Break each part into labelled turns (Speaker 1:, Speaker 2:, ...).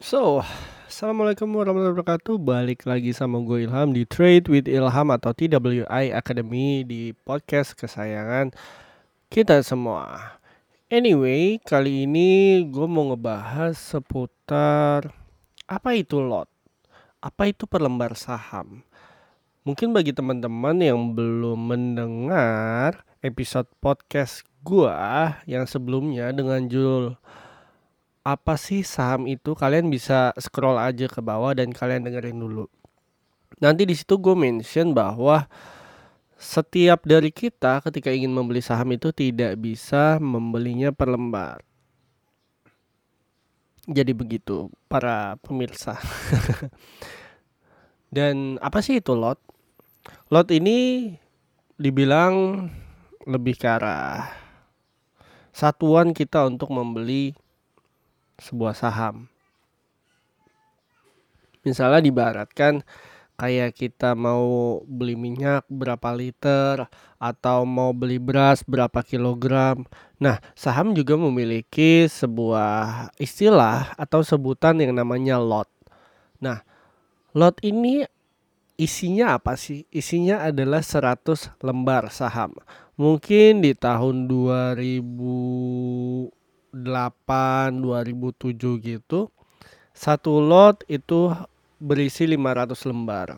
Speaker 1: So, Assalamualaikum warahmatullahi wabarakatuh. Balik lagi sama gue Ilham di Trade with Ilham atau TWI Academy di podcast kesayangan kita semua. Anyway, kali ini gue mau ngebahas seputar apa itu lot? Apa itu perlembar saham? Mungkin bagi teman-teman yang belum mendengar episode podcast gue yang sebelumnya dengan judul apa sih saham itu? Kalian bisa scroll aja ke bawah dan kalian dengerin dulu. Nanti di situ gue mention bahwa setiap dari kita ketika ingin membeli saham itu tidak bisa membelinya per lembar. Jadi begitu para pemirsa. Dan apa sih itu lot? Lot ini dibilang lebih ke arah satuan kita untuk membeli sebuah saham. Misalnya dibaratkan kayak kita mau beli minyak berapa liter atau mau beli beras berapa kilogram. Nah, saham juga memiliki sebuah istilah atau sebutan yang namanya lot. Nah, lot ini isinya apa sih? Isinya adalah 100 lembar saham. Mungkin di tahun 2000 2008 2007 gitu satu lot itu berisi 500 lembar.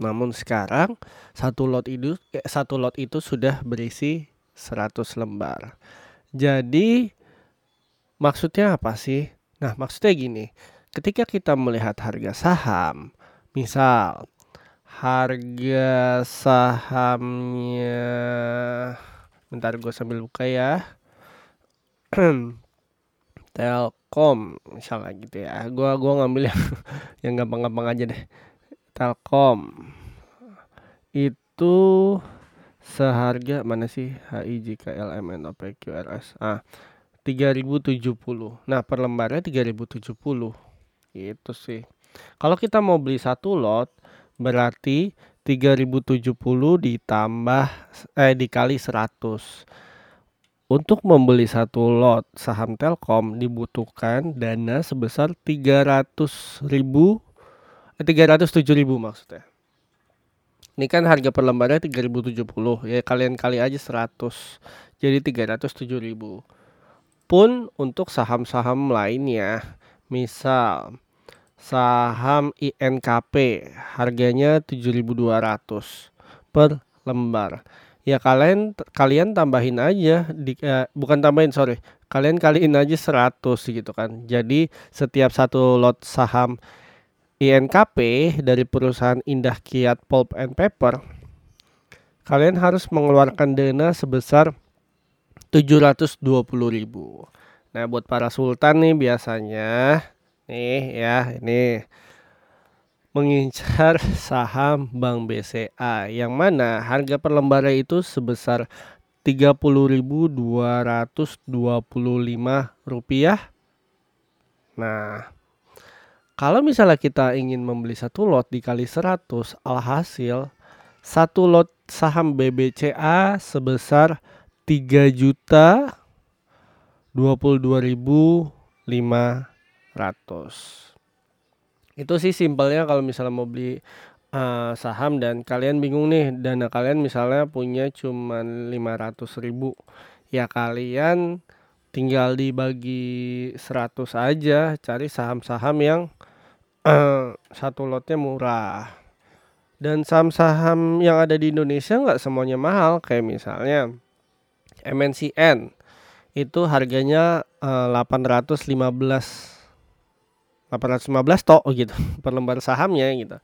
Speaker 1: Namun sekarang satu lot itu eh, satu lot itu sudah berisi 100 lembar. Jadi maksudnya apa sih? Nah maksudnya gini ketika kita melihat harga saham misal harga sahamnya bentar gue sambil buka ya Telkom misalnya gitu ya. Gua gua ngambil yang yang gampang-gampang aja deh. Telkom. Itu seharga mana sih? HIJKLMN OPQRS ah 3070 nah per lembarnya 3070 itu sih. Kalau kita mau beli satu lot berarti 3070 ditambah eh dikali 100 untuk membeli satu lot saham Telkom dibutuhkan dana sebesar 300 ribu, eh, 307 ribu maksudnya. Ini kan harga per lembarnya 3070 ya kalian kali aja 100 jadi 307 ribu. Pun untuk saham-saham lainnya misal saham INKP harganya 7200 per lembar ya kalian kalian tambahin aja di eh, bukan tambahin sorry. Kalian kaliin aja 100 gitu kan. Jadi setiap satu lot saham INKP dari perusahaan Indah Kiat Pulp and Paper kalian harus mengeluarkan dana sebesar 720.000 nah buat para sultan nih biasanya nih ya ini mengincar saham Bank BCA yang mana harga per lembarnya itu sebesar Rp30.225. Nah, kalau misalnya kita ingin membeli satu lot dikali 100, alhasil satu lot saham BBCA sebesar 3 juta 22.500 itu sih simpelnya kalau misalnya mau beli uh, saham dan kalian bingung nih dana kalian misalnya punya cuman 500 ribu ya kalian tinggal dibagi 100 aja cari saham-saham yang uh, satu lotnya murah. Dan saham-saham yang ada di Indonesia nggak semuanya mahal kayak misalnya MNCN itu harganya uh, 815 815 tok gitu per lembar sahamnya gitu.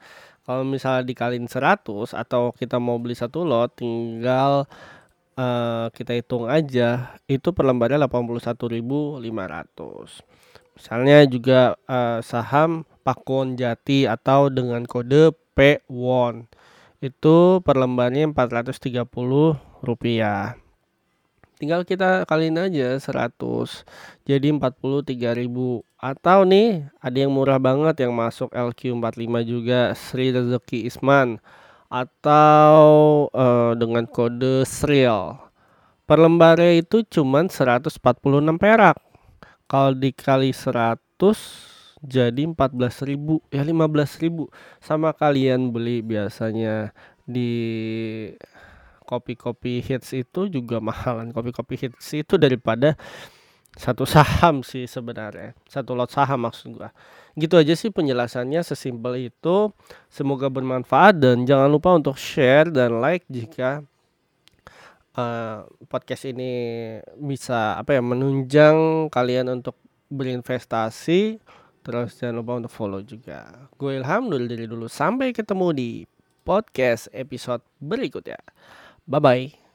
Speaker 1: Kalau misalnya dikaliin 100 atau kita mau beli satu lot tinggal uh, kita hitung aja itu per lembarnya 81.500. Misalnya juga uh, saham Pakon Jati atau dengan kode P1 itu per lembarnya 430 rupiah tinggal kita kaliin aja 100 jadi 43.000 atau nih ada yang murah banget yang masuk LQ45 juga Sri Rezeki Isman. Atau uh, dengan kode Sril. Per lembarnya itu cuman 146 perak. Kalau dikali 100 jadi 14.000 ya 15.000 sama kalian beli biasanya di kopi-kopi hits itu juga mahalan kopi-kopi hits itu daripada satu saham sih sebenarnya. Satu lot saham maksud gua. Gitu aja sih penjelasannya sesimpel itu. Semoga bermanfaat dan jangan lupa untuk share dan like jika uh, podcast ini bisa apa ya menunjang kalian untuk berinvestasi. Terus jangan lupa untuk follow juga. Gue Ilham dulu dari dulu. Sampai ketemu di podcast episode berikutnya Bye-bye.